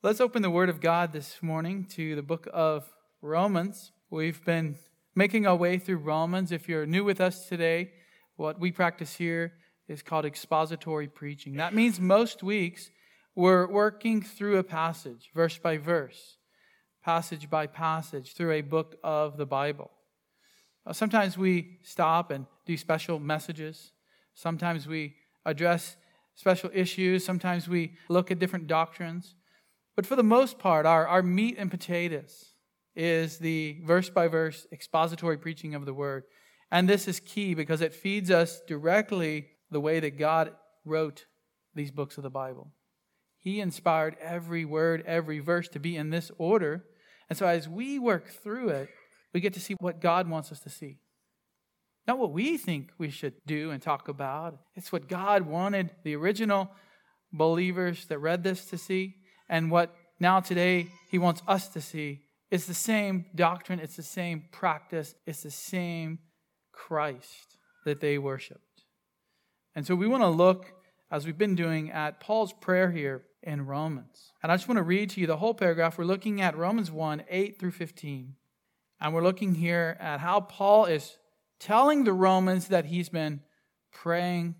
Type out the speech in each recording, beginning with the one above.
Let's open the Word of God this morning to the book of Romans. We've been making our way through Romans. If you're new with us today, what we practice here is called expository preaching. That means most weeks we're working through a passage, verse by verse, passage by passage, through a book of the Bible. Uh, sometimes we stop and do special messages. Sometimes we address special issues. Sometimes we look at different doctrines. But for the most part, our, our meat and potatoes is the verse by verse expository preaching of the word. And this is key because it feeds us directly the way that God wrote these books of the Bible. He inspired every word, every verse to be in this order. And so as we work through it, we get to see what God wants us to see. Not what we think we should do and talk about. It's what God wanted the original believers that read this to see and what now today he wants us to see. It's the same doctrine, it's the same practice, it's the same Christ that they worshiped. And so we want to look, as we've been doing, at Paul's prayer here in Romans. And I just want to read to you the whole paragraph. We're looking at Romans 1 8 through 15. And we're looking here at how Paul is telling the Romans that he's been praying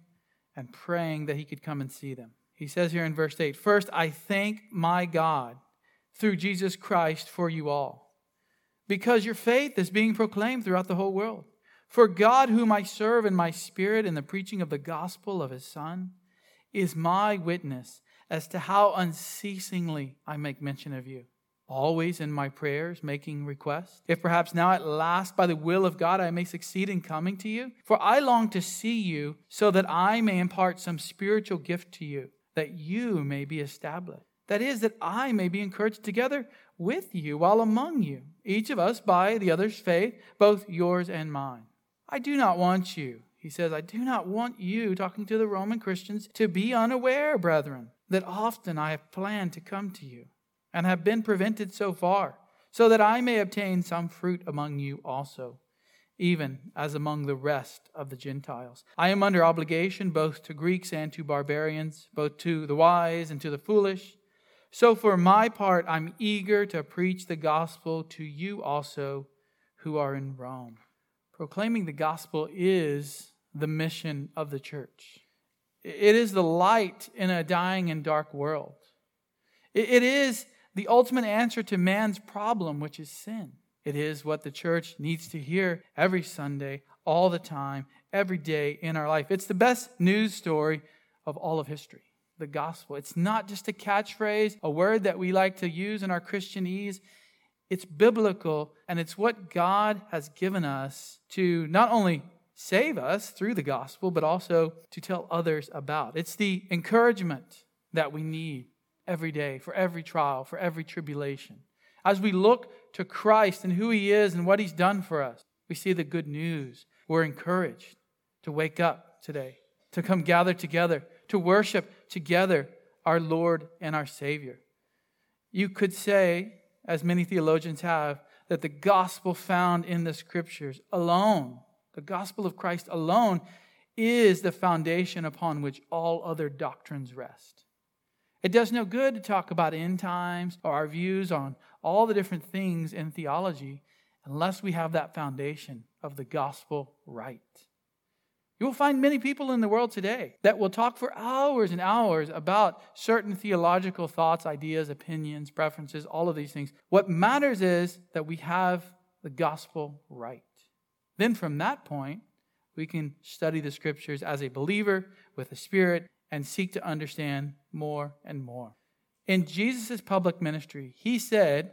and praying that he could come and see them. He says here in verse 8 First, I thank my God through Jesus Christ for you all, because your faith is being proclaimed throughout the whole world. For God, whom I serve in my spirit in the preaching of the gospel of his Son, is my witness as to how unceasingly I make mention of you always in my prayers, making requests. If perhaps now at last, by the will of God, I may succeed in coming to you. For I long to see you, so that I may impart some spiritual gift to you that you may be established. That is, that I may be encouraged together with you while among you, each of us by the other's faith, both yours and mine. I do not want you, he says, I do not want you, talking to the Roman Christians, to be unaware, brethren, that often I have planned to come to you and have been prevented so far, so that I may obtain some fruit among you also even as among the rest of the Gentiles. I am under obligation both to Greeks and to barbarians, both to the wise and to the foolish. So for my part, I'm eager to preach the gospel to you also who are in Rome. Proclaiming the gospel is the mission of the church. It is the light in a dying and dark world. It is the ultimate answer to man's problem, which is sin. It is what the church needs to hear every Sunday, all the time, every day in our life. It's the best news story of all of history the gospel. It's not just a catchphrase, a word that we like to use in our Christianese. It's biblical, and it's what God has given us to not only save us through the gospel, but also to tell others about. It's the encouragement that we need every day for every trial, for every tribulation. As we look to Christ and who He is and what He's done for us, we see the good news. We're encouraged to wake up today, to come gather together, to worship together our Lord and our Savior. You could say, as many theologians have, that the gospel found in the scriptures alone, the gospel of Christ alone, is the foundation upon which all other doctrines rest. It does no good to talk about end times or our views on all the different things in theology unless we have that foundation of the gospel right. You will find many people in the world today that will talk for hours and hours about certain theological thoughts, ideas, opinions, preferences, all of these things. What matters is that we have the gospel right. Then from that point, we can study the scriptures as a believer with the Spirit and seek to understand more and more. In Jesus' public ministry, he said,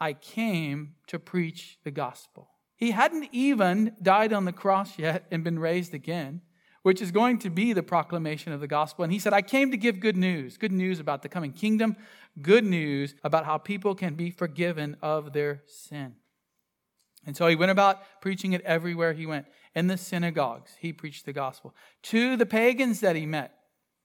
I came to preach the gospel. He hadn't even died on the cross yet and been raised again, which is going to be the proclamation of the gospel. And he said, I came to give good news good news about the coming kingdom, good news about how people can be forgiven of their sin. And so he went about preaching it everywhere he went. In the synagogues, he preached the gospel. To the pagans that he met,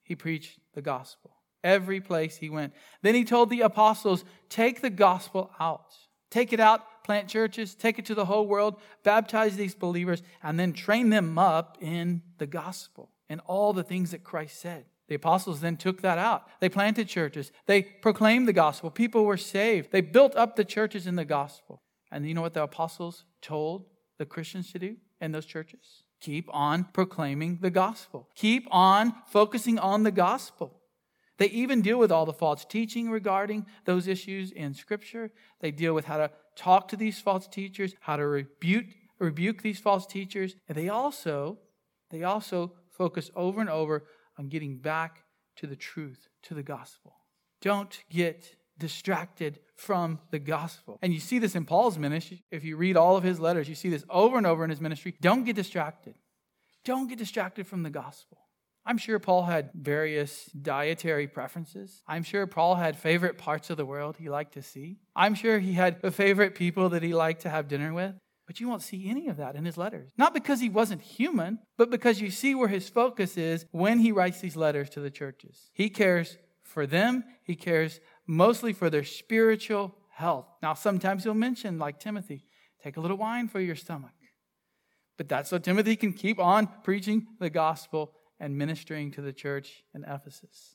he preached the gospel. Every place he went. Then he told the apostles, Take the gospel out. Take it out, plant churches, take it to the whole world, baptize these believers, and then train them up in the gospel and all the things that Christ said The apostles then took that out. They planted churches. They proclaimed the gospel. People were saved. They built up the churches in the gospel. And you know what the apostles told the Christians to do in those churches? Keep on proclaiming the gospel. Keep on focusing on the gospel. They even deal with all the false teaching regarding those issues in Scripture. They deal with how to talk to these false teachers, how to rebuke, rebuke these false teachers. And they also, they also focus over and over on getting back to the truth, to the gospel. Don't get distracted from the gospel. And you see this in Paul's ministry. If you read all of his letters, you see this over and over in his ministry. Don't get distracted. Don't get distracted from the gospel. I'm sure Paul had various dietary preferences. I'm sure Paul had favorite parts of the world he liked to see. I'm sure he had favorite people that he liked to have dinner with. But you won't see any of that in his letters. Not because he wasn't human, but because you see where his focus is when he writes these letters to the churches. He cares for them, he cares mostly for their spiritual health. Now, sometimes he'll mention, like Timothy, take a little wine for your stomach. But that's so Timothy can keep on preaching the gospel and ministering to the church in Ephesus.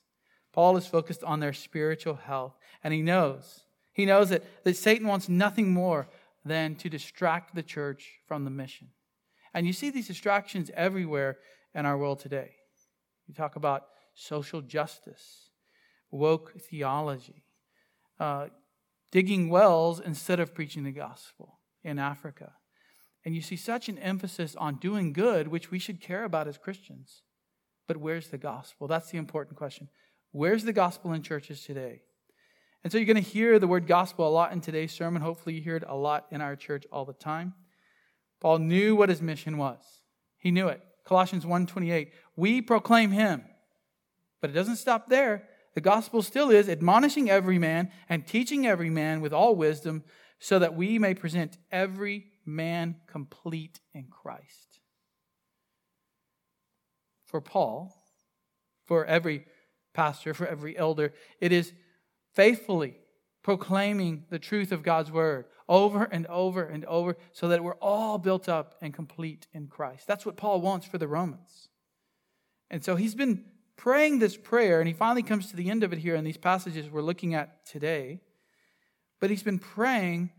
Paul is focused on their spiritual health, and he knows. He knows that, that Satan wants nothing more than to distract the church from the mission. And you see these distractions everywhere in our world today. You talk about social justice, woke theology, uh, digging wells instead of preaching the gospel in Africa. And you see such an emphasis on doing good, which we should care about as Christians. But where's the gospel? That's the important question. Where's the gospel in churches today? And so you're going to hear the word gospel a lot in today's sermon. Hopefully, you hear it a lot in our church all the time. Paul knew what his mission was. He knew it. Colossians 1:28. We proclaim him. But it doesn't stop there. The gospel still is admonishing every man and teaching every man with all wisdom so that we may present every man complete in Christ. For Paul, for every pastor, for every elder, it is faithfully proclaiming the truth of God's word over and over and over so that we're all built up and complete in Christ. That's what Paul wants for the Romans. And so he's been praying this prayer, and he finally comes to the end of it here in these passages we're looking at today. But he's been praying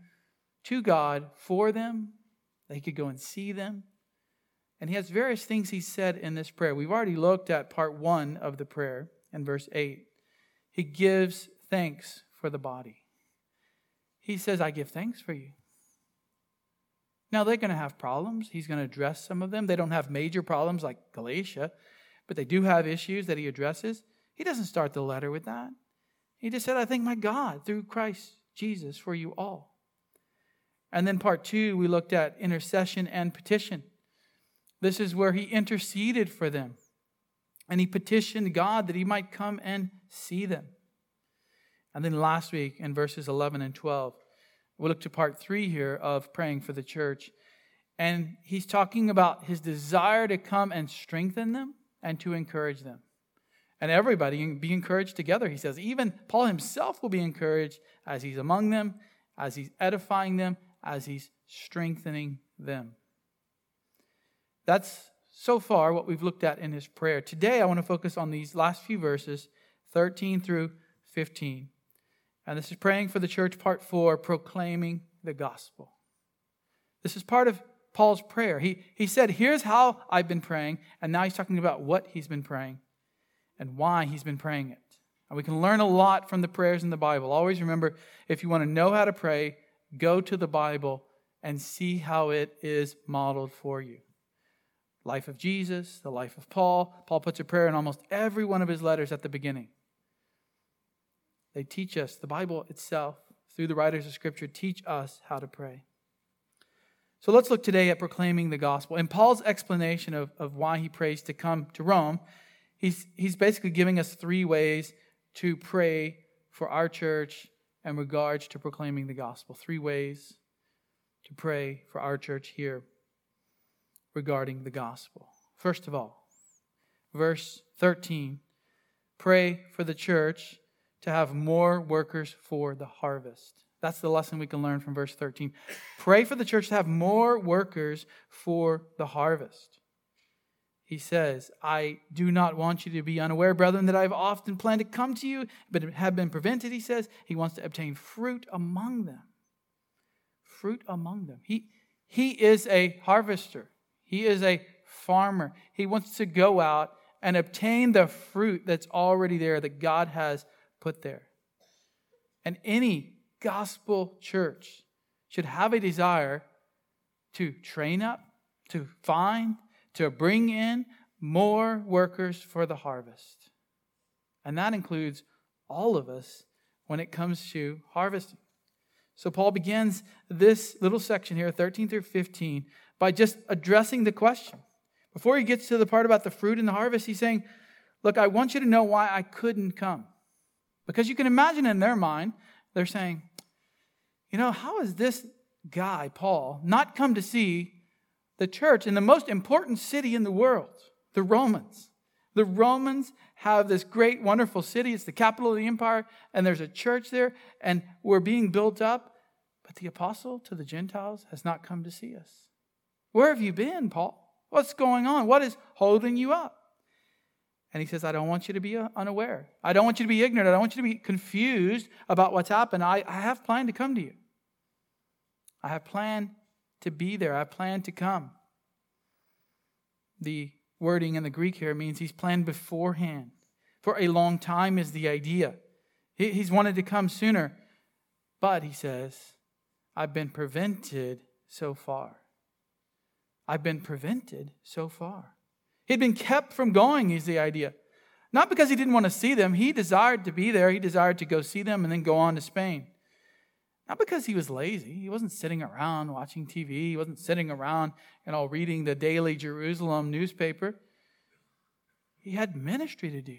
to God for them, that he could go and see them. And he has various things he said in this prayer. We've already looked at part one of the prayer in verse 8. He gives thanks for the body. He says, I give thanks for you. Now, they're going to have problems. He's going to address some of them. They don't have major problems like Galatia, but they do have issues that he addresses. He doesn't start the letter with that. He just said, I thank my God through Christ Jesus for you all. And then part two, we looked at intercession and petition. This is where he interceded for them. And he petitioned God that he might come and see them. And then last week in verses 11 and 12, we look to part three here of praying for the church. And he's talking about his desire to come and strengthen them and to encourage them. And everybody be encouraged together, he says. Even Paul himself will be encouraged as he's among them, as he's edifying them, as he's strengthening them. That's so far what we've looked at in his prayer. Today, I want to focus on these last few verses, 13 through 15. And this is praying for the church, part four, proclaiming the gospel. This is part of Paul's prayer. He, he said, Here's how I've been praying. And now he's talking about what he's been praying and why he's been praying it. And we can learn a lot from the prayers in the Bible. Always remember if you want to know how to pray, go to the Bible and see how it is modeled for you. Life of Jesus, the life of Paul. Paul puts a prayer in almost every one of his letters at the beginning. They teach us, the Bible itself, through the writers of Scripture, teach us how to pray. So let's look today at proclaiming the gospel. In Paul's explanation of, of why he prays to come to Rome, he's, he's basically giving us three ways to pray for our church in regards to proclaiming the gospel. Three ways to pray for our church here regarding the gospel. First of all, verse 13 pray for the church to have more workers for the harvest. That's the lesson we can learn from verse 13. Pray for the church to have more workers for the harvest. he says, I do not want you to be unaware, brethren, that I have often planned to come to you, but have been prevented, he says. He wants to obtain fruit among them. Fruit among them. He, he is a harvester, he is a farmer. He wants to go out and obtain the fruit that's already there that God has put there. And any gospel church should have a desire to train up, to find, to bring in more workers for the harvest. And that includes all of us when it comes to harvesting. So Paul begins this little section here, 13 through 15, by just addressing the question. Before he gets to the part about the fruit and the harvest, he's saying, Look, I want you to know why I couldn't come. Because you can imagine in their mind, they're saying, You know, how is this guy, Paul, not come to see the church in the most important city in the world, the Romans. The Romans have this great, wonderful city. It's the capital of the empire, and there's a church there, and we're being built up. But the apostle to the Gentiles has not come to see us. Where have you been, Paul? What's going on? What is holding you up? And he says, I don't want you to be uh, unaware. I don't want you to be ignorant. I don't want you to be confused about what's happened. I, I have planned to come to you. I have planned to be there. I plan to come. The wording in the Greek here means he's planned beforehand. For a long time is the idea. He's wanted to come sooner. But, he says, I've been prevented so far. I've been prevented so far. He'd been kept from going, is the idea. Not because he didn't want to see them, he desired to be there. He desired to go see them and then go on to Spain. Not because he was lazy. He wasn't sitting around watching TV. He wasn't sitting around, you know, reading the daily Jerusalem newspaper. He had ministry to do.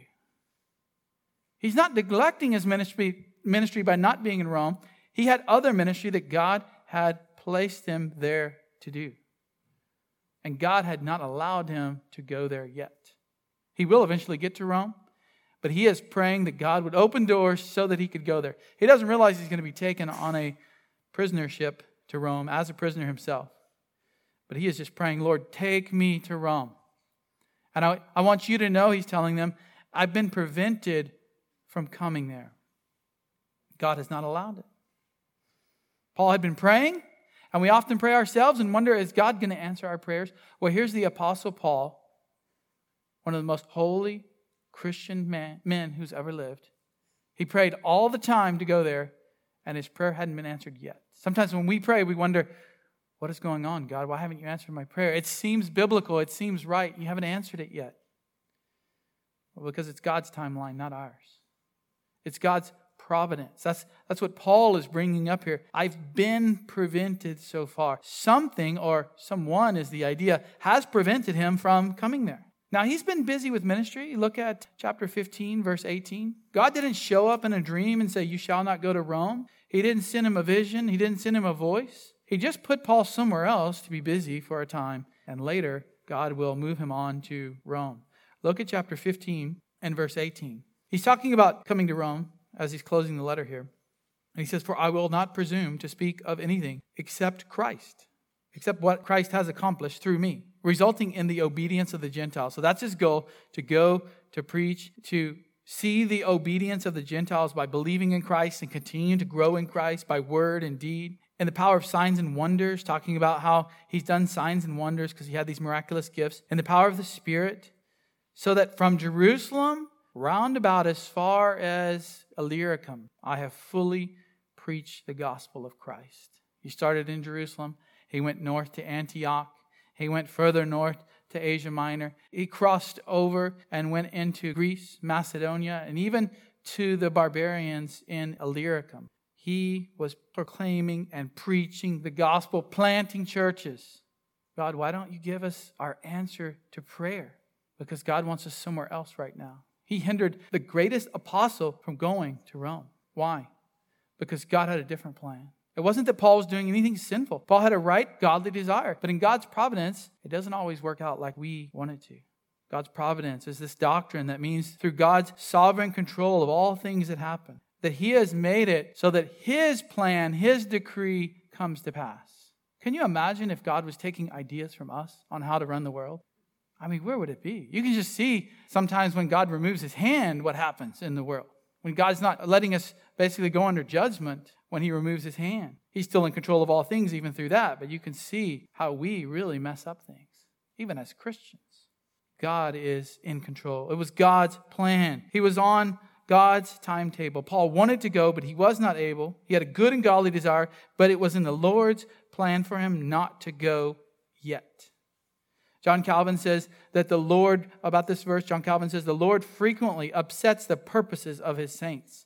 He's not neglecting his ministry, ministry by not being in Rome. He had other ministry that God had placed him there to do. And God had not allowed him to go there yet. He will eventually get to Rome, but he is praying that God would open doors so that he could go there. He doesn't realize he's going to be taken on a prisoner ship to Rome as a prisoner himself. But he is just praying, Lord, take me to Rome. And I, I want you to know, he's telling them, I've been prevented from coming there. God has not allowed it. Paul had been praying, and we often pray ourselves and wonder, is God going to answer our prayers? Well, here's the Apostle Paul, one of the most holy, Christian man, men who's ever lived. He prayed all the time to go there, and his prayer hadn't been answered yet. Sometimes when we pray, we wonder, what is going on, God? Why haven't you answered my prayer? It seems biblical, it seems right. You haven't answered it yet. Well, because it's God's timeline, not ours. It's God's providence. That's, that's what Paul is bringing up here. I've been prevented so far. Something or someone is the idea, has prevented him from coming there. Now, he's been busy with ministry. Look at chapter 15, verse 18. God didn't show up in a dream and say, You shall not go to Rome. He didn't send him a vision, he didn't send him a voice. He just put Paul somewhere else to be busy for a time, and later, God will move him on to Rome. Look at chapter 15 and verse 18. He's talking about coming to Rome as he's closing the letter here. And he says, For I will not presume to speak of anything except Christ, except what Christ has accomplished through me resulting in the obedience of the Gentiles. So that's his goal to go, to preach, to see the obedience of the Gentiles by believing in Christ and continue to grow in Christ by word and deed. And the power of signs and wonders, talking about how he's done signs and wonders because he had these miraculous gifts. And the power of the Spirit, so that from Jerusalem round about as far as Illyricum, I have fully preached the gospel of Christ. He started in Jerusalem. He went north to Antioch. He went further north to Asia Minor. He crossed over and went into Greece, Macedonia, and even to the barbarians in Illyricum. He was proclaiming and preaching the gospel, planting churches. God, why don't you give us our answer to prayer? Because God wants us somewhere else right now. He hindered the greatest apostle from going to Rome. Why? Because God had a different plan. It wasn't that Paul was doing anything sinful. Paul had a right, godly desire. But in God's providence, it doesn't always work out like we want it to. God's providence is this doctrine that means through God's sovereign control of all things that happen, that He has made it so that His plan, His decree comes to pass. Can you imagine if God was taking ideas from us on how to run the world? I mean, where would it be? You can just see sometimes when God removes his hand, what happens in the world. When God's not letting us basically go under judgment when he removes his hand. He's still in control of all things, even through that, but you can see how we really mess up things, even as Christians. God is in control. It was God's plan. He was on God's timetable. Paul wanted to go, but he was not able. He had a good and godly desire, but it was in the Lord's plan for him not to go yet. John Calvin says that the Lord, about this verse, John Calvin says, the Lord frequently upsets the purposes of his saints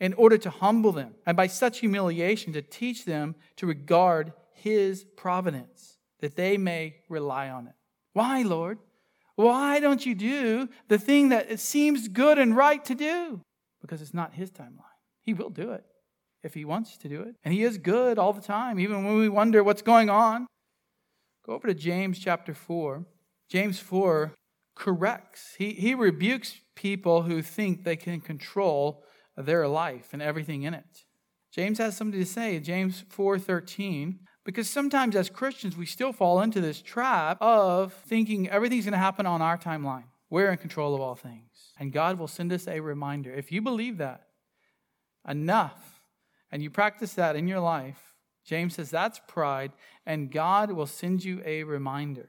in order to humble them, and by such humiliation to teach them to regard his providence, that they may rely on it. Why, Lord? Why don't you do the thing that it seems good and right to do? Because it's not his timeline. He will do it if he wants to do it. And he is good all the time, even when we wonder what's going on. Go over to James chapter 4. James 4 corrects, he, he rebukes people who think they can control their life and everything in it. James has something to say, James 4:13, because sometimes as Christians we still fall into this trap of thinking everything's going to happen on our timeline. We're in control of all things. And God will send us a reminder. If you believe that enough and you practice that in your life, James says that's pride and God will send you a reminder.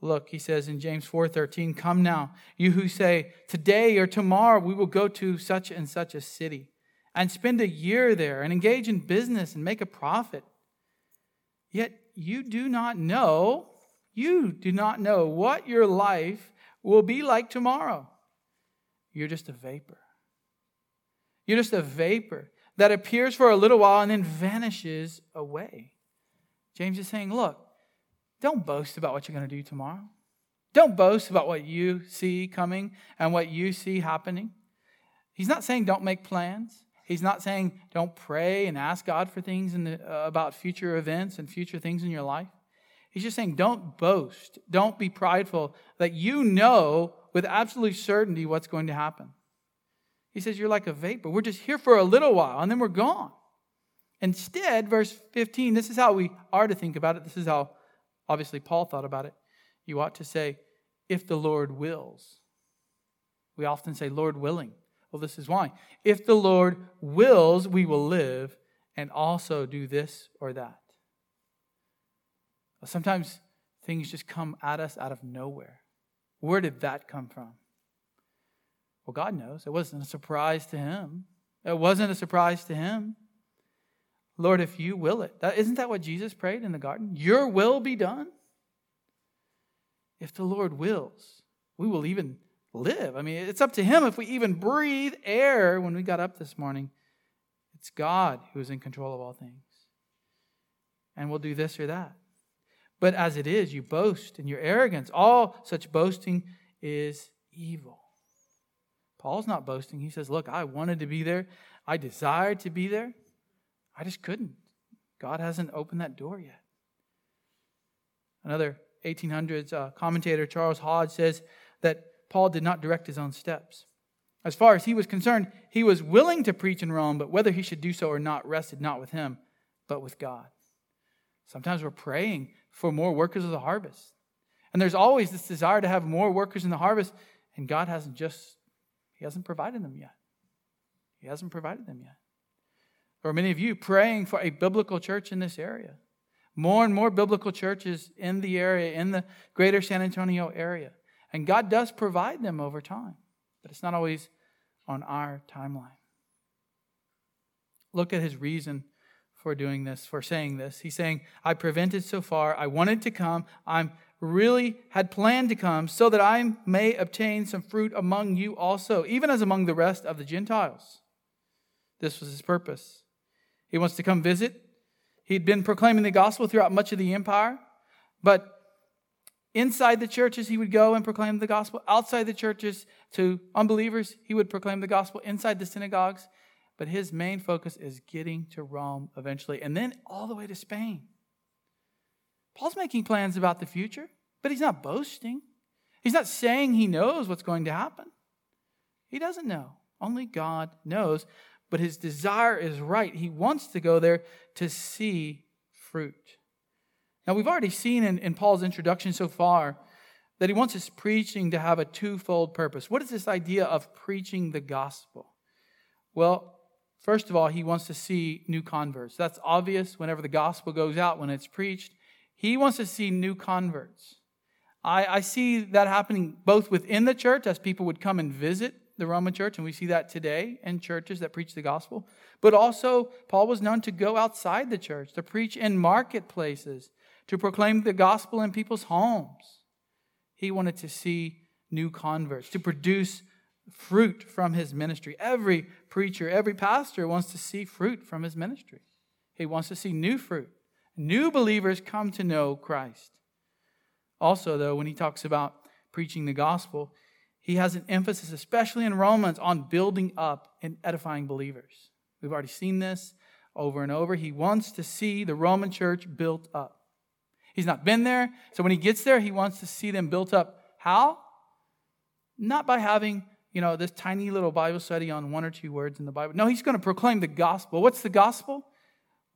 Look, he says in James 4:13, "Come now, you who say, today or tomorrow we will go to such and such a city and spend a year there and engage in business and make a profit. Yet you do not know, you do not know what your life will be like tomorrow. You're just a vapor. You're just a vapor that appears for a little while and then vanishes away." James is saying, look, don't boast about what you're going to do tomorrow. Don't boast about what you see coming and what you see happening. He's not saying don't make plans. He's not saying don't pray and ask God for things the, uh, about future events and future things in your life. He's just saying don't boast. Don't be prideful that you know with absolute certainty what's going to happen. He says you're like a vapor. We're just here for a little while and then we're gone. Instead, verse 15, this is how we are to think about it. This is how Obviously, Paul thought about it. You ought to say, if the Lord wills. We often say, Lord willing. Well, this is why. If the Lord wills, we will live and also do this or that. Sometimes things just come at us out of nowhere. Where did that come from? Well, God knows. It wasn't a surprise to him. It wasn't a surprise to him. Lord, if you will it. That, isn't that what Jesus prayed in the garden? Your will be done. If the Lord wills, we will even live. I mean, it's up to Him if we even breathe air when we got up this morning. It's God who is in control of all things. And we'll do this or that. But as it is, you boast in your arrogance. All such boasting is evil. Paul's not boasting. He says, Look, I wanted to be there. I desired to be there. I just couldn't. God hasn't opened that door yet. Another 1800s uh, commentator, Charles Hodge, says that Paul did not direct his own steps. As far as he was concerned, he was willing to preach in Rome, but whether he should do so or not rested not with him, but with God. Sometimes we're praying for more workers of the harvest. And there's always this desire to have more workers in the harvest, and God hasn't just, He hasn't provided them yet. He hasn't provided them yet or many of you praying for a biblical church in this area. More and more biblical churches in the area, in the greater San Antonio area. And God does provide them over time, but it's not always on our timeline. Look at his reason for doing this, for saying this. He's saying, I prevented so far. I wanted to come. I'm really had planned to come so that I may obtain some fruit among you also, even as among the rest of the Gentiles. This was his purpose. He wants to come visit. He'd been proclaiming the gospel throughout much of the empire, but inside the churches, he would go and proclaim the gospel. Outside the churches, to unbelievers, he would proclaim the gospel. Inside the synagogues, but his main focus is getting to Rome eventually, and then all the way to Spain. Paul's making plans about the future, but he's not boasting. He's not saying he knows what's going to happen. He doesn't know. Only God knows but his desire is right. He wants to go there to see fruit. Now, we've already seen in, in Paul's introduction so far that he wants his preaching to have a twofold purpose. What is this idea of preaching the gospel? Well, first of all, he wants to see new converts. That's obvious whenever the gospel goes out, when it's preached. He wants to see new converts. I, I see that happening both within the church as people would come and visit the Roman church, and we see that today in churches that preach the gospel. But also, Paul was known to go outside the church, to preach in marketplaces, to proclaim the gospel in people's homes. He wanted to see new converts, to produce fruit from his ministry. Every preacher, every pastor wants to see fruit from his ministry. He wants to see new fruit. New believers come to know Christ. Also, though, when he talks about preaching the gospel, he has an emphasis, especially in Romans, on building up and edifying believers. We've already seen this over and over. He wants to see the Roman church built up. He's not been there, so when he gets there, he wants to see them built up. How? Not by having, you know, this tiny little Bible study on one or two words in the Bible. No, he's going to proclaim the gospel. What's the gospel?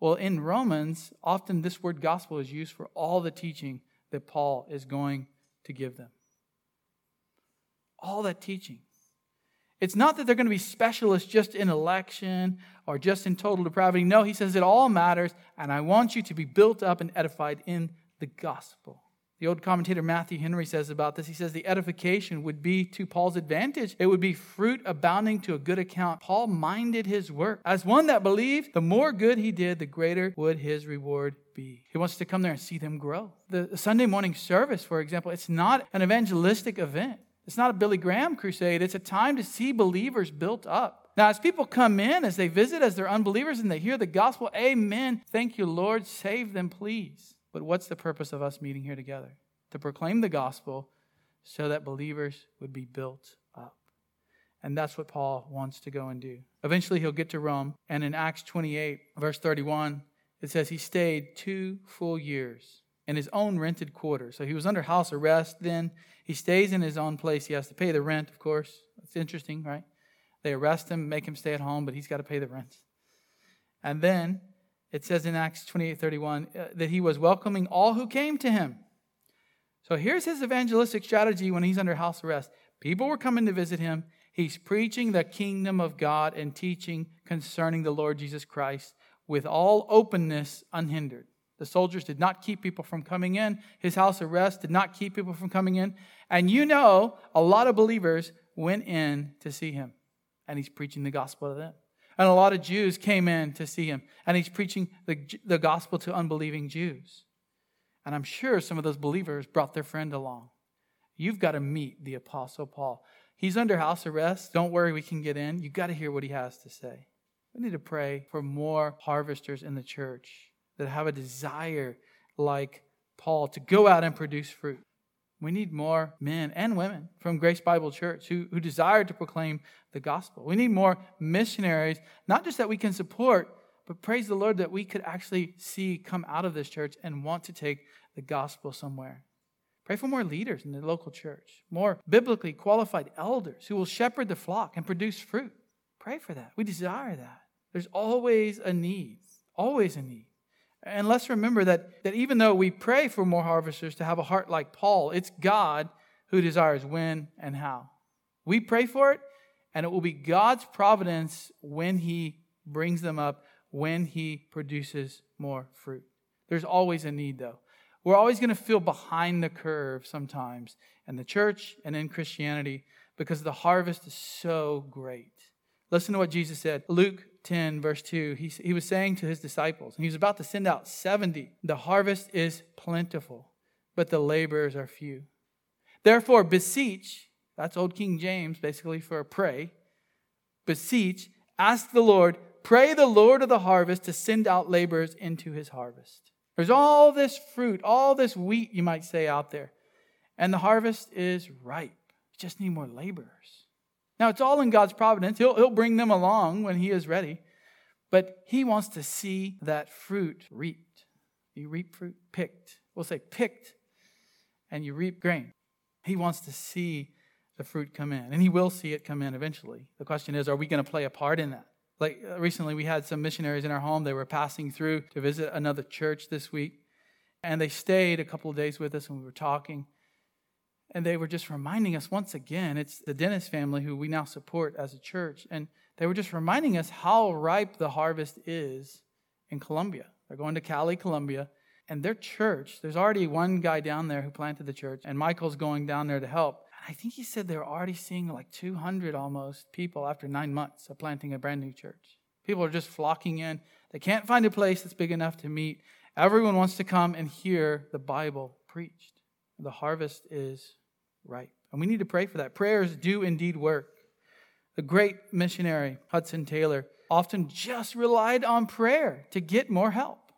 Well, in Romans, often this word gospel is used for all the teaching that Paul is going to give them all that teaching. It's not that they're going to be specialists just in election or just in total depravity. No, he says it all matters, and I want you to be built up and edified in the gospel. The old commentator Matthew Henry says about this, he says the edification would be to Paul's advantage. It would be fruit abounding to a good account. Paul minded his work. As one that believed, the more good he did, the greater would his reward be. He wants to come there and see them grow. The Sunday morning service, for example, it's not an evangelistic event. It's not a Billy Graham crusade. It's a time to see believers built up. Now, as people come in, as they visit, as they're unbelievers, and they hear the gospel, amen. Thank you, Lord. Save them, please. But what's the purpose of us meeting here together? To proclaim the gospel so that believers would be built up. And that's what Paul wants to go and do. Eventually, he'll get to Rome. And in Acts 28, verse 31, it says he stayed two full years in his own rented quarters. So he was under house arrest then. He stays in his own place. He has to pay the rent, of course. It's interesting, right? They arrest him, make him stay at home, but he's got to pay the rent. And then it says in Acts 28 31 uh, that he was welcoming all who came to him. So here's his evangelistic strategy when he's under house arrest. People were coming to visit him. He's preaching the kingdom of God and teaching concerning the Lord Jesus Christ with all openness unhindered. The soldiers did not keep people from coming in. His house arrest did not keep people from coming in. And you know, a lot of believers went in to see him, and he's preaching the gospel to them. And a lot of Jews came in to see him, and he's preaching the, the gospel to unbelieving Jews. And I'm sure some of those believers brought their friend along. You've got to meet the Apostle Paul. He's under house arrest. Don't worry, we can get in. You've got to hear what he has to say. We need to pray for more harvesters in the church that have a desire like Paul to go out and produce fruit. We need more men and women from Grace Bible Church who, who desire to proclaim the gospel. We need more missionaries, not just that we can support, but praise the Lord that we could actually see come out of this church and want to take the gospel somewhere. Pray for more leaders in the local church, more biblically qualified elders who will shepherd the flock and produce fruit. Pray for that. We desire that. There's always a need, always a need. And let's remember that, that even though we pray for more harvesters to have a heart like Paul, it's God who desires when and how. We pray for it, and it will be God's providence when He brings them up, when He produces more fruit. There's always a need, though. We're always going to feel behind the curve sometimes in the church and in Christianity because the harvest is so great. Listen to what Jesus said. Luke 10, verse 2, he, he was saying to his disciples, and he was about to send out 70. The harvest is plentiful, but the laborers are few. Therefore, beseech, that's Old King James basically for pray, beseech, ask the Lord, pray the Lord of the harvest to send out laborers into his harvest. There's all this fruit, all this wheat, you might say, out there, and the harvest is ripe. You just need more laborers. Now, it's all in God's providence. He'll, he'll bring them along when He is ready. But He wants to see that fruit reaped. You reap fruit, picked. We'll say picked, and you reap grain. He wants to see the fruit come in, and He will see it come in eventually. The question is, are we going to play a part in that? Like uh, recently, we had some missionaries in our home. They were passing through to visit another church this week, and they stayed a couple of days with us, and we were talking. And they were just reminding us once again, it's the Dennis family who we now support as a church. And they were just reminding us how ripe the harvest is in Colombia. They're going to Cali, Colombia, and their church, there's already one guy down there who planted the church, and Michael's going down there to help. And I think he said they're already seeing like 200 almost people after nine months of planting a brand new church. People are just flocking in. They can't find a place that's big enough to meet. Everyone wants to come and hear the Bible preached. The harvest is ripe. And we need to pray for that. Prayers do indeed work. The great missionary, Hudson Taylor, often just relied on prayer to get more help.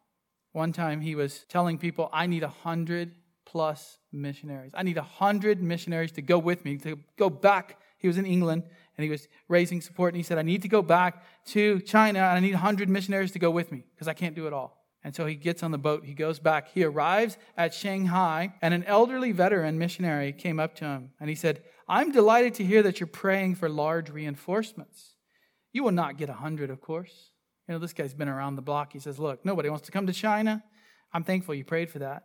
One time he was telling people, I need a hundred plus missionaries. I need a hundred missionaries to go with me, to go back. He was in England and he was raising support. And he said, I need to go back to China and I need a hundred missionaries to go with me because I can't do it all. And so he gets on the boat, he goes back. He arrives at Shanghai, and an elderly veteran missionary came up to him and he said, I'm delighted to hear that you're praying for large reinforcements. You will not get a hundred, of course. You know, this guy's been around the block. He says, Look, nobody wants to come to China. I'm thankful you prayed for that.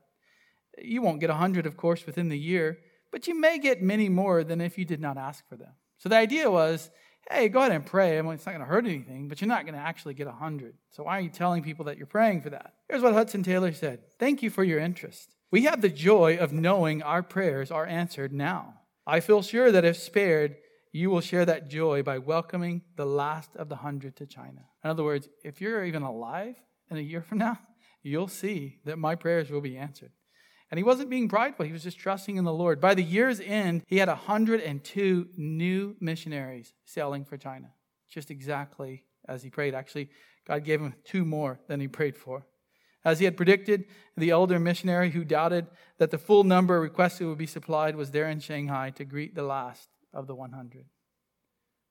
You won't get a hundred, of course, within the year, but you may get many more than if you did not ask for them. So the idea was hey, go ahead and pray. I mean, it's not going to hurt anything, but you're not going to actually get a 100. So why are you telling people that you're praying for that? Here's what Hudson Taylor said Thank you for your interest. We have the joy of knowing our prayers are answered now. I feel sure that if spared, you will share that joy by welcoming the last of the hundred to China. In other words, if you're even alive in a year from now, you'll see that my prayers will be answered. And he wasn't being prideful, he was just trusting in the Lord. By the year's end, he had 102 new missionaries sailing for China, just exactly as he prayed. Actually, God gave him two more than he prayed for. As he had predicted, the elder missionary who doubted that the full number requested would be supplied was there in Shanghai to greet the last of the 100.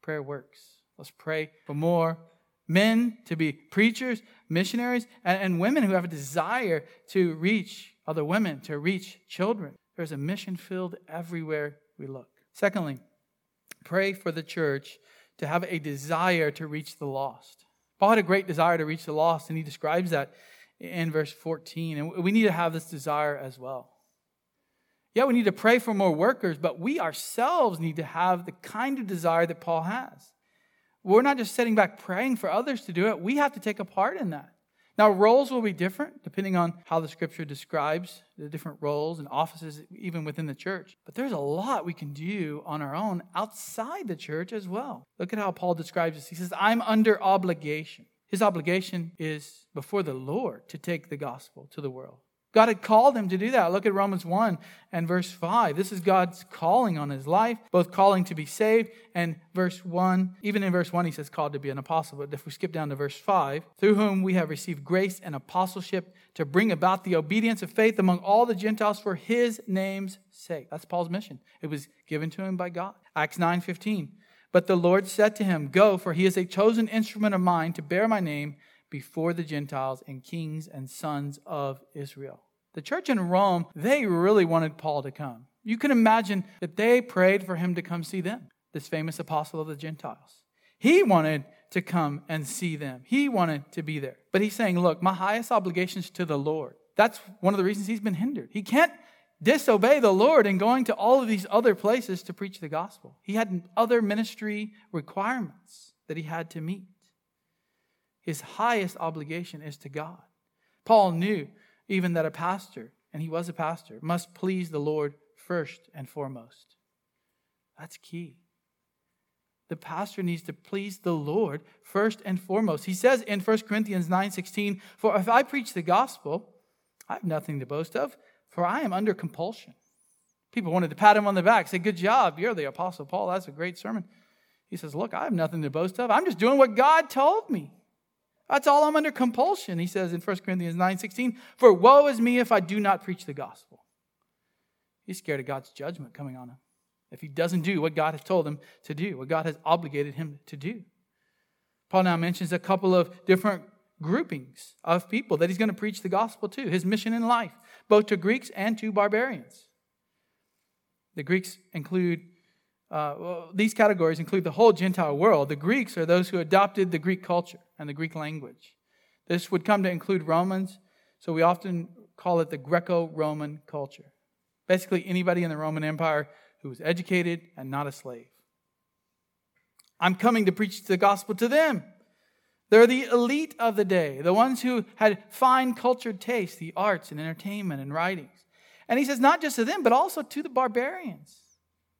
Prayer works. Let's pray for more men to be preachers, missionaries, and, and women who have a desire to reach other women, to reach children. There's a mission field everywhere we look. Secondly, pray for the church to have a desire to reach the lost. Paul had a great desire to reach the lost, and he describes that in verse 14. And we need to have this desire as well. Yeah, we need to pray for more workers, but we ourselves need to have the kind of desire that Paul has. We're not just sitting back praying for others to do it, we have to take a part in that. Now, roles will be different depending on how the scripture describes the different roles and offices, even within the church. But there's a lot we can do on our own outside the church as well. Look at how Paul describes this. He says, I'm under obligation. His obligation is before the Lord to take the gospel to the world. God had called him to do that. Look at Romans 1 and verse 5. This is God's calling on his life, both calling to be saved and verse 1. Even in verse 1, he says called to be an apostle. But if we skip down to verse 5, through whom we have received grace and apostleship to bring about the obedience of faith among all the Gentiles for his name's sake. That's Paul's mission. It was given to him by God. Acts 9 15. But the Lord said to him, Go, for he is a chosen instrument of mine to bear my name before the Gentiles and kings and sons of Israel. The church in Rome, they really wanted Paul to come. You can imagine that they prayed for him to come see them, this famous apostle of the Gentiles. He wanted to come and see them, he wanted to be there. But he's saying, Look, my highest obligation is to the Lord. That's one of the reasons he's been hindered. He can't disobey the Lord in going to all of these other places to preach the gospel. He had other ministry requirements that he had to meet. His highest obligation is to God. Paul knew even that a pastor, and he was a pastor, must please the Lord first and foremost. That's key. The pastor needs to please the Lord first and foremost. He says in 1 Corinthians 9:16, "For if I preach the gospel, I have nothing to boast of, for I am under compulsion." People wanted to pat him on the back, say, "Good job, you're the apostle Paul. That's a great sermon." He says, "Look, I have nothing to boast of. I'm just doing what God told me." That's all I'm under compulsion, he says in 1 Corinthians 9:16. For woe is me if I do not preach the gospel. He's scared of God's judgment coming on him if he doesn't do what God has told him to do, what God has obligated him to do. Paul now mentions a couple of different groupings of people that he's going to preach the gospel to, his mission in life, both to Greeks and to barbarians. The Greeks include uh, these categories include the whole Gentile world. The Greeks are those who adopted the Greek culture and the Greek language. This would come to include Romans, so we often call it the Greco Roman culture. Basically, anybody in the Roman Empire who was educated and not a slave. I'm coming to preach the gospel to them. They're the elite of the day, the ones who had fine cultured taste, the arts and entertainment and writings. And he says, not just to them, but also to the barbarians.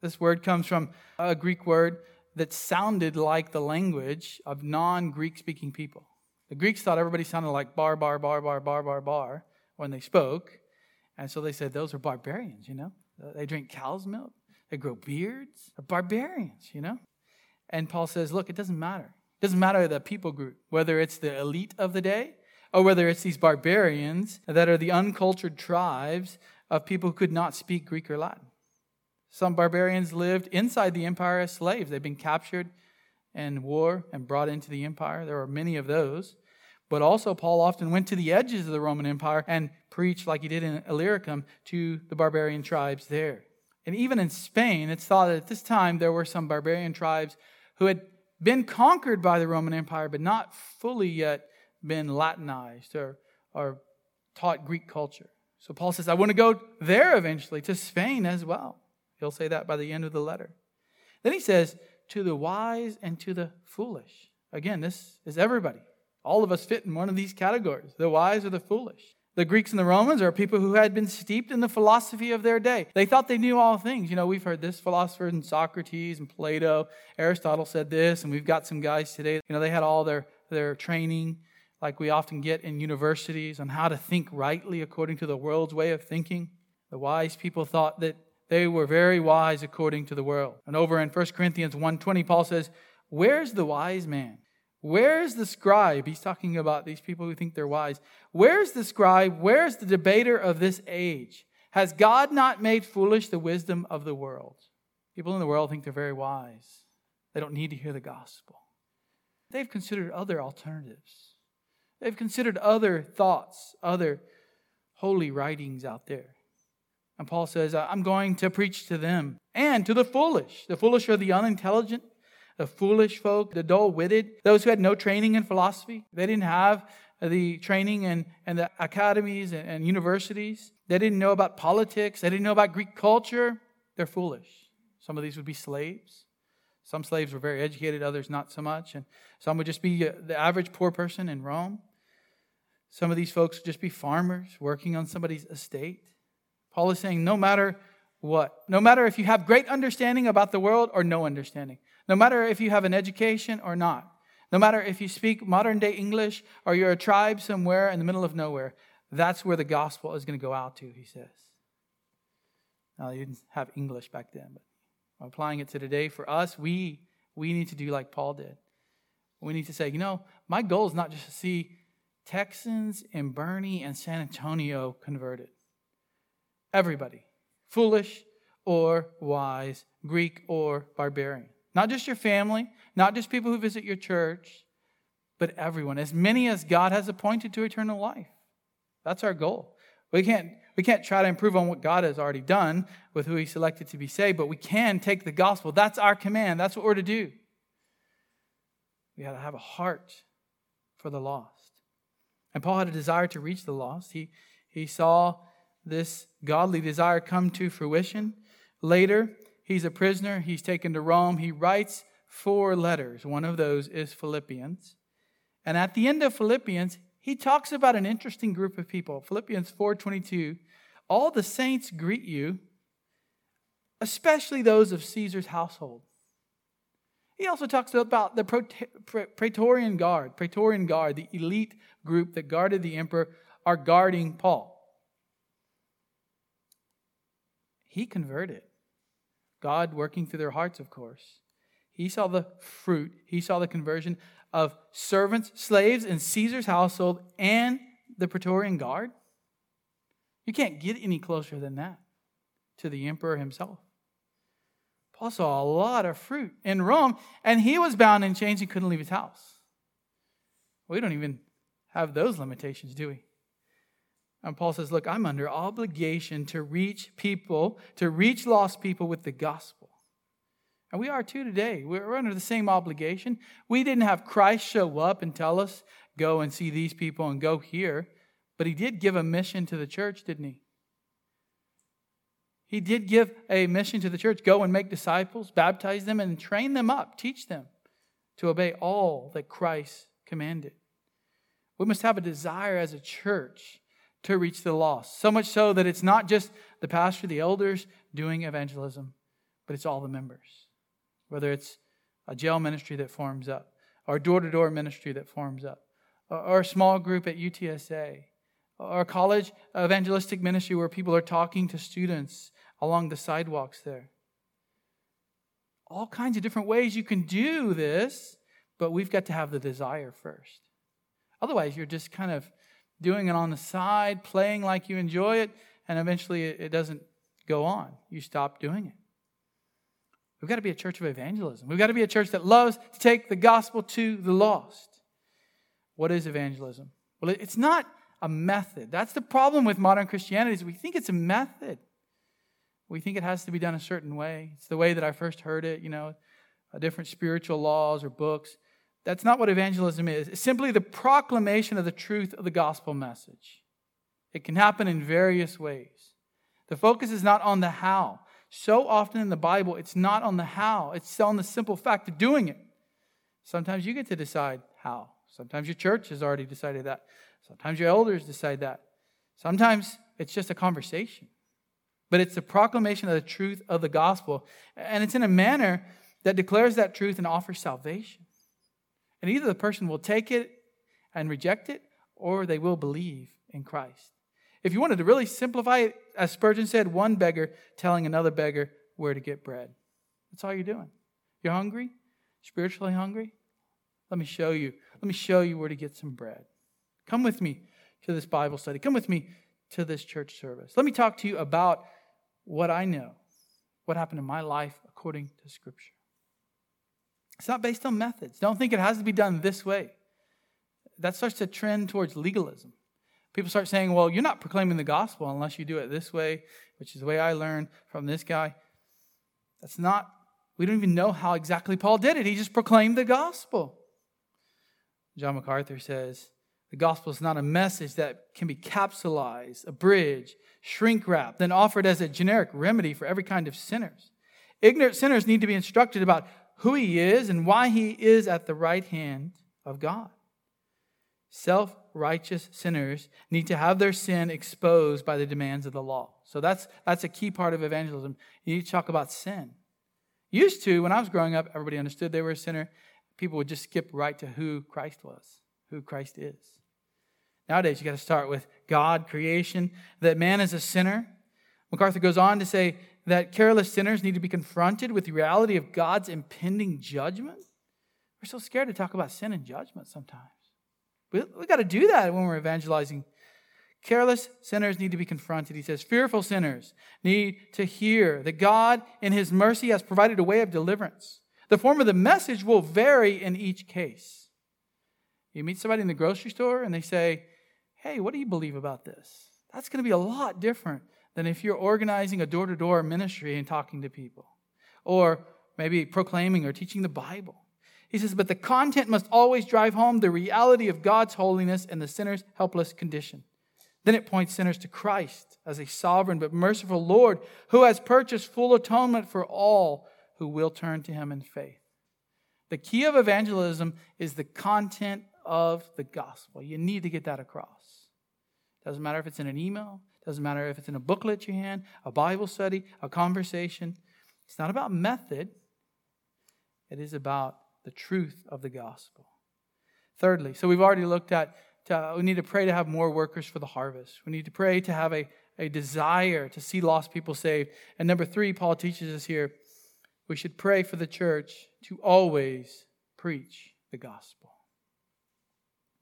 This word comes from a Greek word that sounded like the language of non Greek speaking people. The Greeks thought everybody sounded like bar, bar, bar, bar, bar, bar, bar when they spoke. And so they said, those are barbarians, you know? They drink cow's milk, they grow beards. They're barbarians, you know? And Paul says, look, it doesn't matter. It doesn't matter the people group, whether it's the elite of the day or whether it's these barbarians that are the uncultured tribes of people who could not speak Greek or Latin. Some barbarians lived inside the empire as slaves. They've been captured in war and brought into the empire. There were many of those. But also, Paul often went to the edges of the Roman Empire and preached, like he did in Illyricum, to the barbarian tribes there. And even in Spain, it's thought that at this time there were some barbarian tribes who had been conquered by the Roman Empire, but not fully yet been Latinized or, or taught Greek culture. So Paul says, I want to go there eventually, to Spain as well. He'll say that by the end of the letter. Then he says, to the wise and to the foolish. Again, this is everybody. All of us fit in one of these categories the wise or the foolish. The Greeks and the Romans are people who had been steeped in the philosophy of their day. They thought they knew all things. You know, we've heard this philosopher and Socrates and Plato. Aristotle said this, and we've got some guys today. You know, they had all their, their training, like we often get in universities, on how to think rightly according to the world's way of thinking. The wise people thought that they were very wise according to the world. And over in 1 Corinthians 1:20, Paul says, Where's the wise man? Where's the scribe? He's talking about these people who think they're wise. Where's the scribe? Where's the debater of this age? Has God not made foolish the wisdom of the world? People in the world think they're very wise. They don't need to hear the gospel. They've considered other alternatives. They've considered other thoughts, other holy writings out there. And Paul says, I'm going to preach to them and to the foolish. The foolish are the unintelligent, the foolish folk, the dull witted, those who had no training in philosophy. They didn't have the training in, in the academies and, and universities. They didn't know about politics. They didn't know about Greek culture. They're foolish. Some of these would be slaves. Some slaves were very educated, others not so much. And some would just be uh, the average poor person in Rome. Some of these folks would just be farmers working on somebody's estate. Paul is saying no matter what, no matter if you have great understanding about the world or no understanding, no matter if you have an education or not, no matter if you speak modern day English or you're a tribe somewhere in the middle of nowhere, that's where the gospel is going to go out to, he says. Now, they didn't have English back then, but applying it to today for us, we, we need to do like Paul did. We need to say, you know, my goal is not just to see Texans and Boerne and San Antonio converted. Everybody, foolish or wise, Greek or barbarian. Not just your family, not just people who visit your church, but everyone, as many as God has appointed to eternal life. That's our goal. We can't, we can't try to improve on what God has already done with who He selected to be saved, but we can take the gospel. That's our command. That's what we're to do. We got to have a heart for the lost. And Paul had a desire to reach the lost. He, he saw this godly desire come to fruition. Later, He's a prisoner. He's taken to Rome. He writes four letters. One of those is Philippians. And at the end of Philippians, he talks about an interesting group of people. Philippians 4:22, all the saints greet you, especially those of Caesar's household. He also talks about the Praetorian Guard, Praetorian Guard, the elite group that guarded the emperor, are guarding Paul. He converted. God working through their hearts, of course. He saw the fruit, he saw the conversion of servants, slaves in Caesar's household and the Praetorian Guard. You can't get any closer than that to the emperor himself. Paul saw a lot of fruit in Rome, and he was bound in chains. He couldn't leave his house. We don't even have those limitations, do we? And Paul says, Look, I'm under obligation to reach people, to reach lost people with the gospel. And we are too today. We're under the same obligation. We didn't have Christ show up and tell us, go and see these people and go here. But he did give a mission to the church, didn't he? He did give a mission to the church go and make disciples, baptize them, and train them up, teach them to obey all that Christ commanded. We must have a desire as a church to reach the lost. So much so that it's not just the pastor, the elders doing evangelism, but it's all the members. Whether it's a jail ministry that forms up, or door to door ministry that forms up, or a small group at UTSA, or a college evangelistic ministry where people are talking to students along the sidewalks there. All kinds of different ways you can do this, but we've got to have the desire first. Otherwise, you're just kind of doing it on the side, playing like you enjoy it, and eventually it doesn't go on. You stop doing it. We've got to be a church of evangelism. We've got to be a church that loves to take the gospel to the lost. What is evangelism? Well, it's not a method. That's the problem with modern Christianity is we think it's a method. We think it has to be done a certain way. It's the way that I first heard it, you know, different spiritual laws or books. That's not what evangelism is. It's simply the proclamation of the truth of the gospel message. It can happen in various ways. The focus is not on the how. So often in the Bible, it's not on the how, it's on the simple fact of doing it. Sometimes you get to decide how. Sometimes your church has already decided that. Sometimes your elders decide that. Sometimes it's just a conversation. But it's the proclamation of the truth of the gospel. And it's in a manner that declares that truth and offers salvation. And either the person will take it and reject it, or they will believe in Christ. If you wanted to really simplify it, as Spurgeon said, one beggar telling another beggar where to get bread. That's all you're doing. You're hungry? Spiritually hungry? Let me show you. Let me show you where to get some bread. Come with me to this Bible study. Come with me to this church service. Let me talk to you about what I know, what happened in my life according to Scripture. It's not based on methods. Don't think it has to be done this way. That starts to trend towards legalism. People start saying, well, you're not proclaiming the gospel unless you do it this way, which is the way I learned from this guy. That's not, we don't even know how exactly Paul did it. He just proclaimed the gospel. John MacArthur says, the gospel is not a message that can be capsulized, abridged, shrink wrapped, then offered as a generic remedy for every kind of sinners. Ignorant sinners need to be instructed about who he is and why he is at the right hand of God. Self righteous sinners need to have their sin exposed by the demands of the law. So that's, that's a key part of evangelism. You need to talk about sin. Used to, when I was growing up, everybody understood they were a sinner. People would just skip right to who Christ was, who Christ is. Nowadays, you got to start with God, creation, that man is a sinner. MacArthur goes on to say that careless sinners need to be confronted with the reality of God's impending judgment. We're so scared to talk about sin and judgment sometimes. We, we got to do that when we're evangelizing. Careless sinners need to be confronted. He says, fearful sinners need to hear that God, in His mercy, has provided a way of deliverance. The form of the message will vary in each case. You meet somebody in the grocery store and they say, Hey, what do you believe about this? That's going to be a lot different than if you're organizing a door to door ministry and talking to people, or maybe proclaiming or teaching the Bible. He says, but the content must always drive home the reality of God's holiness and the sinner's helpless condition. Then it points sinners to Christ as a sovereign but merciful Lord who has purchased full atonement for all who will turn to him in faith. The key of evangelism is the content of the gospel. You need to get that across. Doesn't matter if it's in an email, doesn't matter if it's in a booklet you hand, a Bible study, a conversation. It's not about method, it is about the truth of the gospel. Thirdly, so we've already looked at to, we need to pray to have more workers for the harvest. We need to pray to have a, a desire to see lost people saved. And number three, Paul teaches us here we should pray for the church to always preach the gospel.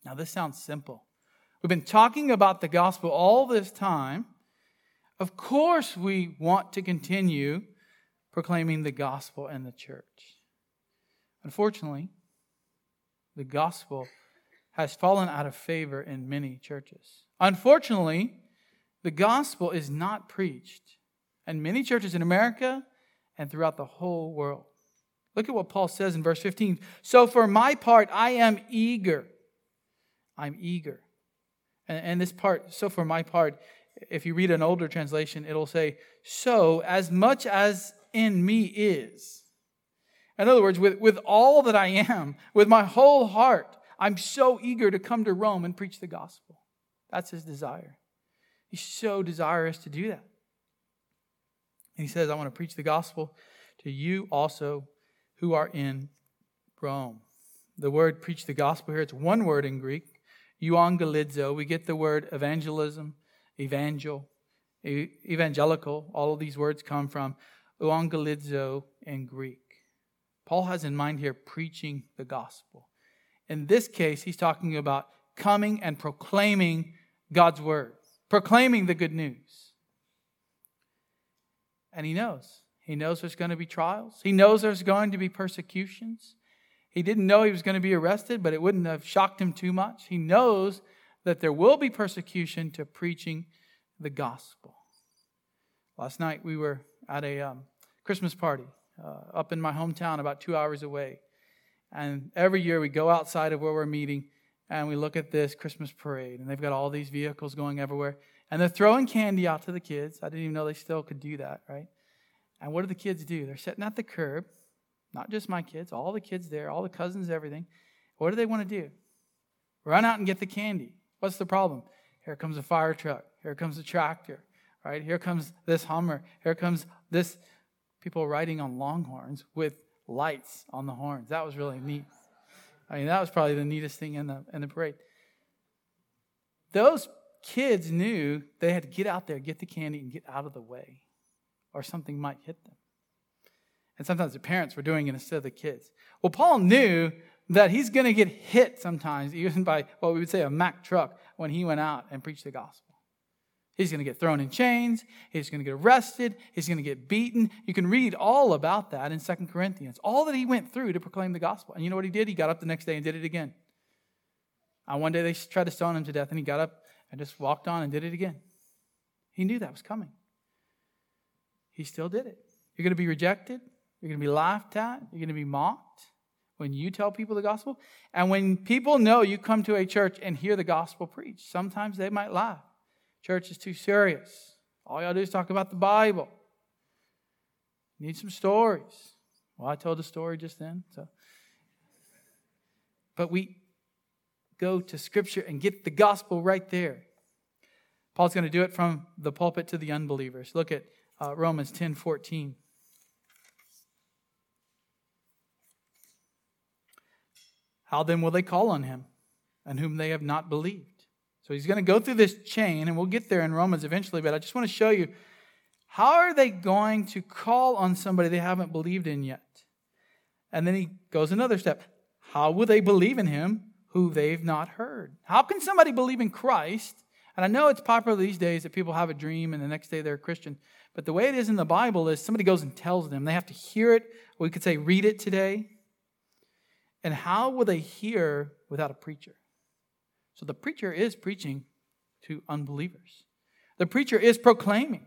Now, this sounds simple. We've been talking about the gospel all this time. Of course, we want to continue proclaiming the gospel in the church. Unfortunately, the gospel has fallen out of favor in many churches. Unfortunately, the gospel is not preached in many churches in America and throughout the whole world. Look at what Paul says in verse 15. So, for my part, I am eager. I'm eager and, and this part, so for my part, if you read an older translation, it'll say, So as much as in me is. In other words, with, with all that I am, with my whole heart, I'm so eager to come to Rome and preach the gospel. That's his desire. He's so desirous to do that. And he says, I want to preach the gospel to you also who are in Rome. The word preach the gospel here, it's one word in Greek, euangelizo. We get the word evangelism, evangel, evangelical. All of these words come from euangelizo in Greek. Paul has in mind here preaching the gospel. In this case, he's talking about coming and proclaiming God's word, proclaiming the good news. And he knows. He knows there's going to be trials. He knows there's going to be persecutions. He didn't know he was going to be arrested, but it wouldn't have shocked him too much. He knows that there will be persecution to preaching the gospel. Last night we were at a um, Christmas party uh, up in my hometown, about two hours away. And every year we go outside of where we're meeting and we look at this Christmas parade, and they've got all these vehicles going everywhere. And they're throwing candy out to the kids. I didn't even know they still could do that, right? And what do the kids do? They're sitting at the curb, not just my kids, all the kids there, all the cousins, everything. What do they want to do? Run out and get the candy. What's the problem? Here comes a fire truck. Here comes a tractor, right? Here comes this Hummer. Here comes this people riding on longhorns with lights on the horns. That was really neat. I mean, that was probably the neatest thing in the, in the parade. Those kids knew they had to get out there, get the candy, and get out of the way, or something might hit them. And sometimes the parents were doing it instead of the kids. Well, Paul knew that he's going to get hit sometimes, even by what we would say a Mack truck, when he went out and preached the gospel. He's going to get thrown in chains. He's going to get arrested. He's going to get beaten. You can read all about that in Second Corinthians. All that he went through to proclaim the gospel. And you know what he did? He got up the next day and did it again. And one day they tried to stone him to death, and he got up and just walked on and did it again. He knew that was coming. He still did it. You're going to be rejected. You're going to be laughed at. You're going to be mocked when you tell people the gospel. And when people know you come to a church and hear the gospel preached, sometimes they might laugh. Church is too serious. All y'all do is talk about the Bible. Need some stories. Well, I told a story just then. So, but we go to Scripture and get the gospel right there. Paul's going to do it from the pulpit to the unbelievers. Look at uh, Romans ten fourteen. How then will they call on him, and whom they have not believed? So he's going to go through this chain, and we'll get there in Romans eventually, but I just want to show you how are they going to call on somebody they haven't believed in yet? And then he goes another step. How will they believe in him who they've not heard? How can somebody believe in Christ? And I know it's popular these days that people have a dream and the next day they're a Christian. But the way it is in the Bible is somebody goes and tells them. They have to hear it. We could say, read it today. And how will they hear without a preacher? So the preacher is preaching to unbelievers. The preacher is proclaiming.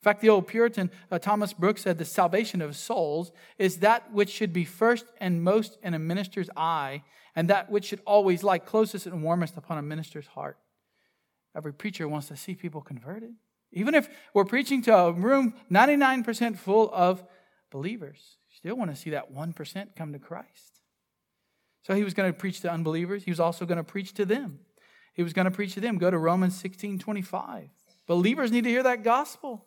In fact, the old Puritan uh, Thomas Brooks said the salvation of souls is that which should be first and most in a minister's eye, and that which should always lie closest and warmest upon a minister's heart. Every preacher wants to see people converted. Even if we're preaching to a room 99% full of believers, you still want to see that 1% come to Christ. So he was going to preach to unbelievers. He was also going to preach to them. He was going to preach to them. Go to Romans 16 25. Believers need to hear that gospel.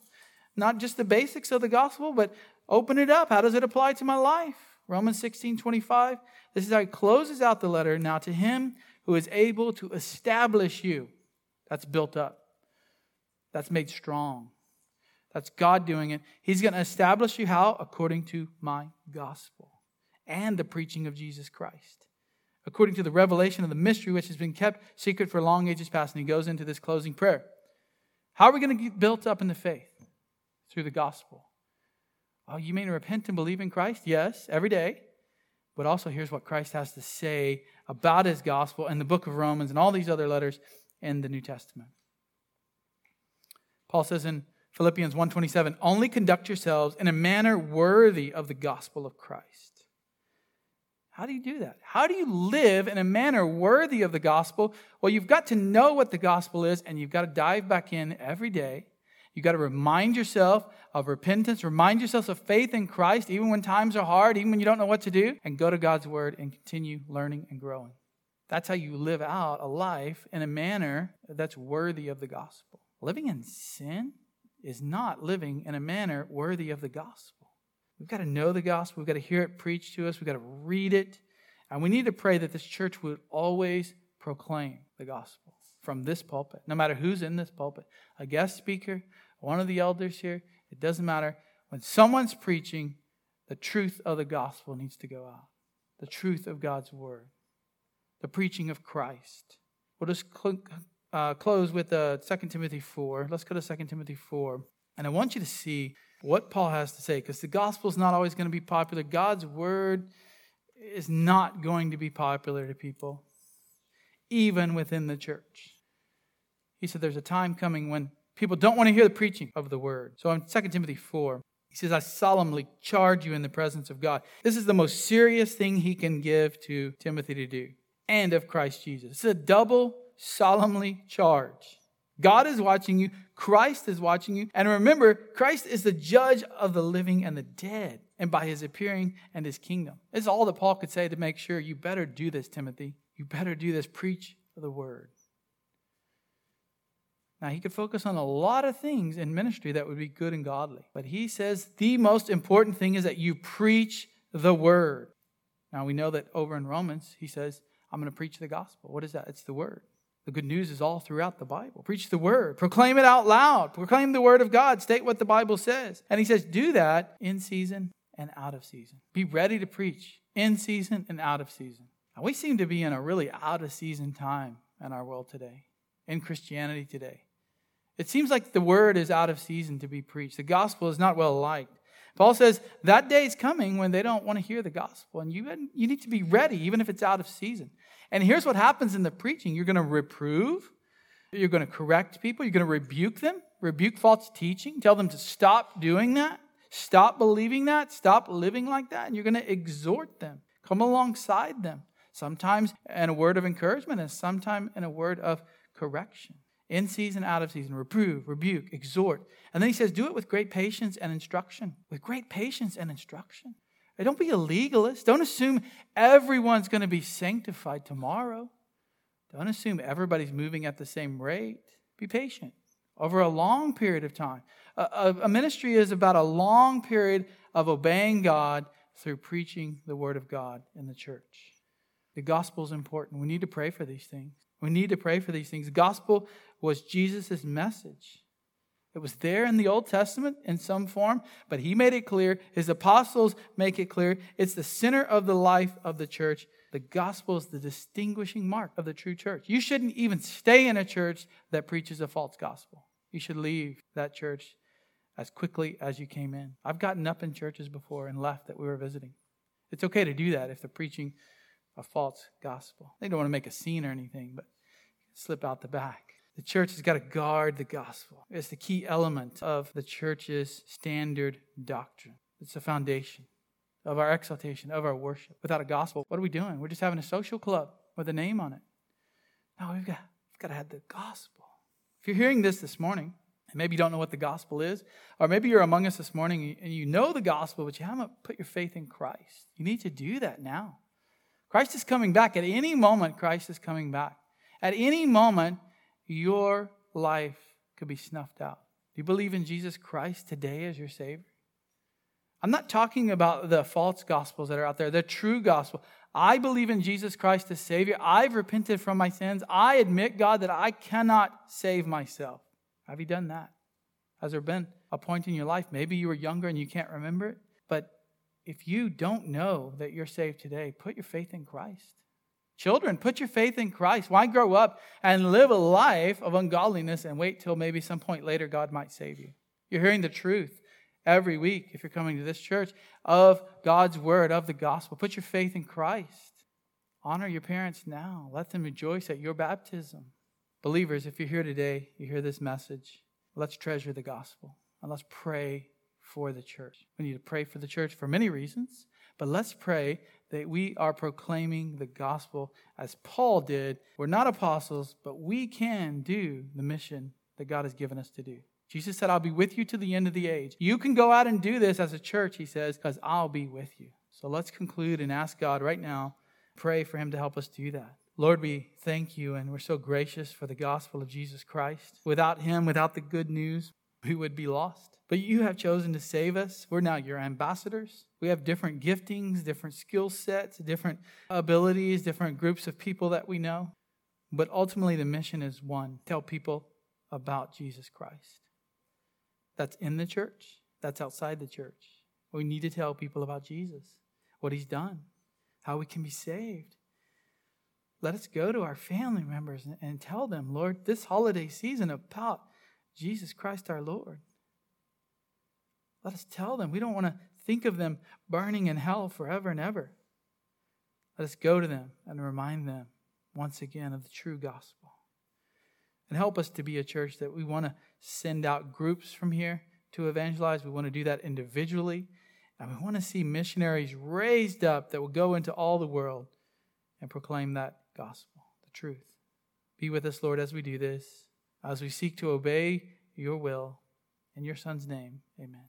Not just the basics of the gospel, but open it up. How does it apply to my life? Romans 16 25. This is how he closes out the letter. Now to him who is able to establish you. That's built up. That's made strong. That's God doing it. He's going to establish you how? According to my gospel and the preaching of Jesus Christ. According to the revelation of the mystery which has been kept secret for long ages past. And he goes into this closing prayer. How are we going to get built up in the faith? Through the gospel. Oh, you mean repent and believe in Christ? Yes, every day. But also, here's what Christ has to say about his gospel in the book of Romans and all these other letters in the New Testament. Paul says in Philippians 1:27, "Only conduct yourselves in a manner worthy of the gospel of Christ." How do you do that? How do you live in a manner worthy of the gospel? Well, you've got to know what the gospel is, and you've got to dive back in every day. You've got to remind yourself of repentance, remind yourself of faith in Christ, even when times are hard, even when you don't know what to do, and go to God's word and continue learning and growing. That's how you live out a life in a manner that's worthy of the gospel. Living in sin is not living in a manner worthy of the gospel. We've got to know the gospel. We've got to hear it preached to us. We've got to read it. And we need to pray that this church would always proclaim the gospel from this pulpit, no matter who's in this pulpit a guest speaker, one of the elders here. It doesn't matter. When someone's preaching, the truth of the gospel needs to go out, the truth of God's word, the preaching of Christ. We'll just cl- uh, close with uh, 2 Timothy 4. Let's go to 2 Timothy 4. And I want you to see what Paul has to say because the gospel is not always going to be popular. God's word is not going to be popular to people, even within the church. He said there's a time coming when people don't want to hear the preaching of the word. So in 2 Timothy 4, he says, I solemnly charge you in the presence of God. This is the most serious thing he can give to Timothy to do and of Christ Jesus. It's a double solemnly charge. God is watching you, Christ is watching you. And remember, Christ is the judge of the living and the dead, and by his appearing and his kingdom. It's all that Paul could say to make sure you better do this, Timothy. You better do this. Preach the word. Now, he could focus on a lot of things in ministry that would be good and godly. But he says the most important thing is that you preach the word. Now, we know that over in Romans, he says, I'm going to preach the gospel. What is that? It's the word. The good news is all throughout the Bible. Preach the word, proclaim it out loud, proclaim the word of God, state what the Bible says. And he says, do that in season and out of season. Be ready to preach in season and out of season. Now, we seem to be in a really out of season time in our world today, in Christianity today. It seems like the word is out of season to be preached. The gospel is not well liked. Paul says that day is coming when they don't want to hear the gospel, and you, you need to be ready, even if it's out of season. And here's what happens in the preaching. You're going to reprove, you're going to correct people, you're going to rebuke them, rebuke false teaching, tell them to stop doing that, stop believing that, stop living like that, and you're going to exhort them, come alongside them, sometimes in a word of encouragement and sometimes in a word of correction. In season, out of season, reprove, rebuke, exhort. And then he says, do it with great patience and instruction. With great patience and instruction. Don't be a legalist. Don't assume everyone's going to be sanctified tomorrow. Don't assume everybody's moving at the same rate. Be patient over a long period of time. A, a, ministry is about a long period of obeying God through preaching the Word of God in the church. The gospel is important. We need to pray for these things. We need to pray for these things. The gospel was Jesus' message. It was there in the Old Testament in some form, but he made it clear. His apostles make it clear. It's the center of the life of the church. The gospel is the distinguishing mark of the true church. You shouldn't even stay in a church that preaches a false gospel. You should leave that church as quickly as you came in. I've gotten up in churches before and left that we were visiting. It's okay to do that if they're preaching a false gospel. They don't want to make a scene or anything, but slip out the back. The church has got to guard the gospel. It's the key element of the church's standard doctrine. It's the foundation of our exaltation, of our worship. Without a gospel, what are we doing? We're just having a social club with a name on it. No, we've got, we've got to have the gospel. If you're hearing this this morning, and maybe you don't know what the gospel is, or maybe you're among us this morning and you know the gospel, but you haven't put your faith in Christ, you need to do that now. Christ is coming back. At any moment, Christ is coming back. At any moment, your life could be snuffed out. Do you believe in Jesus Christ today as your Savior? I'm not talking about the false gospels that are out there, the true gospel. I believe in Jesus Christ as Savior. I've repented from my sins. I admit, God, that I cannot save myself. Have you done that? Has there been a point in your life? Maybe you were younger and you can't remember it. But if you don't know that you're saved today, put your faith in Christ. Children, put your faith in Christ. Why grow up and live a life of ungodliness and wait till maybe some point later God might save you? You're hearing the truth every week if you're coming to this church of God's word, of the gospel. Put your faith in Christ. Honor your parents now. Let them rejoice at your baptism. Believers, if you're here today, you hear this message, let's treasure the gospel and let's pray for the church. We need to pray for the church for many reasons, but let's pray that we are proclaiming the gospel as Paul did. We're not apostles, but we can do the mission that God has given us to do. Jesus said, I'll be with you to the end of the age. You can go out and do this as a church, he says, because I'll be with you. So let's conclude and ask God right now, pray for him to help us do that. Lord, we thank you and we're so gracious for the gospel of Jesus Christ. Without him, without the good news, we would be lost. But you have chosen to save us. We're now your ambassadors. We have different giftings, different skill sets, different abilities, different groups of people that we know. But ultimately, the mission is one tell people about Jesus Christ. That's in the church, that's outside the church. We need to tell people about Jesus, what he's done, how we can be saved. Let us go to our family members and tell them, Lord, this holiday season about Jesus Christ our Lord. Let us tell them. We don't want to think of them burning in hell forever and ever. Let us go to them and remind them once again of the true gospel. And help us to be a church that we want to send out groups from here to evangelize. We want to do that individually. And we want to see missionaries raised up that will go into all the world and proclaim that gospel, the truth. Be with us, Lord, as we do this, as we seek to obey your will. In your Son's name, amen.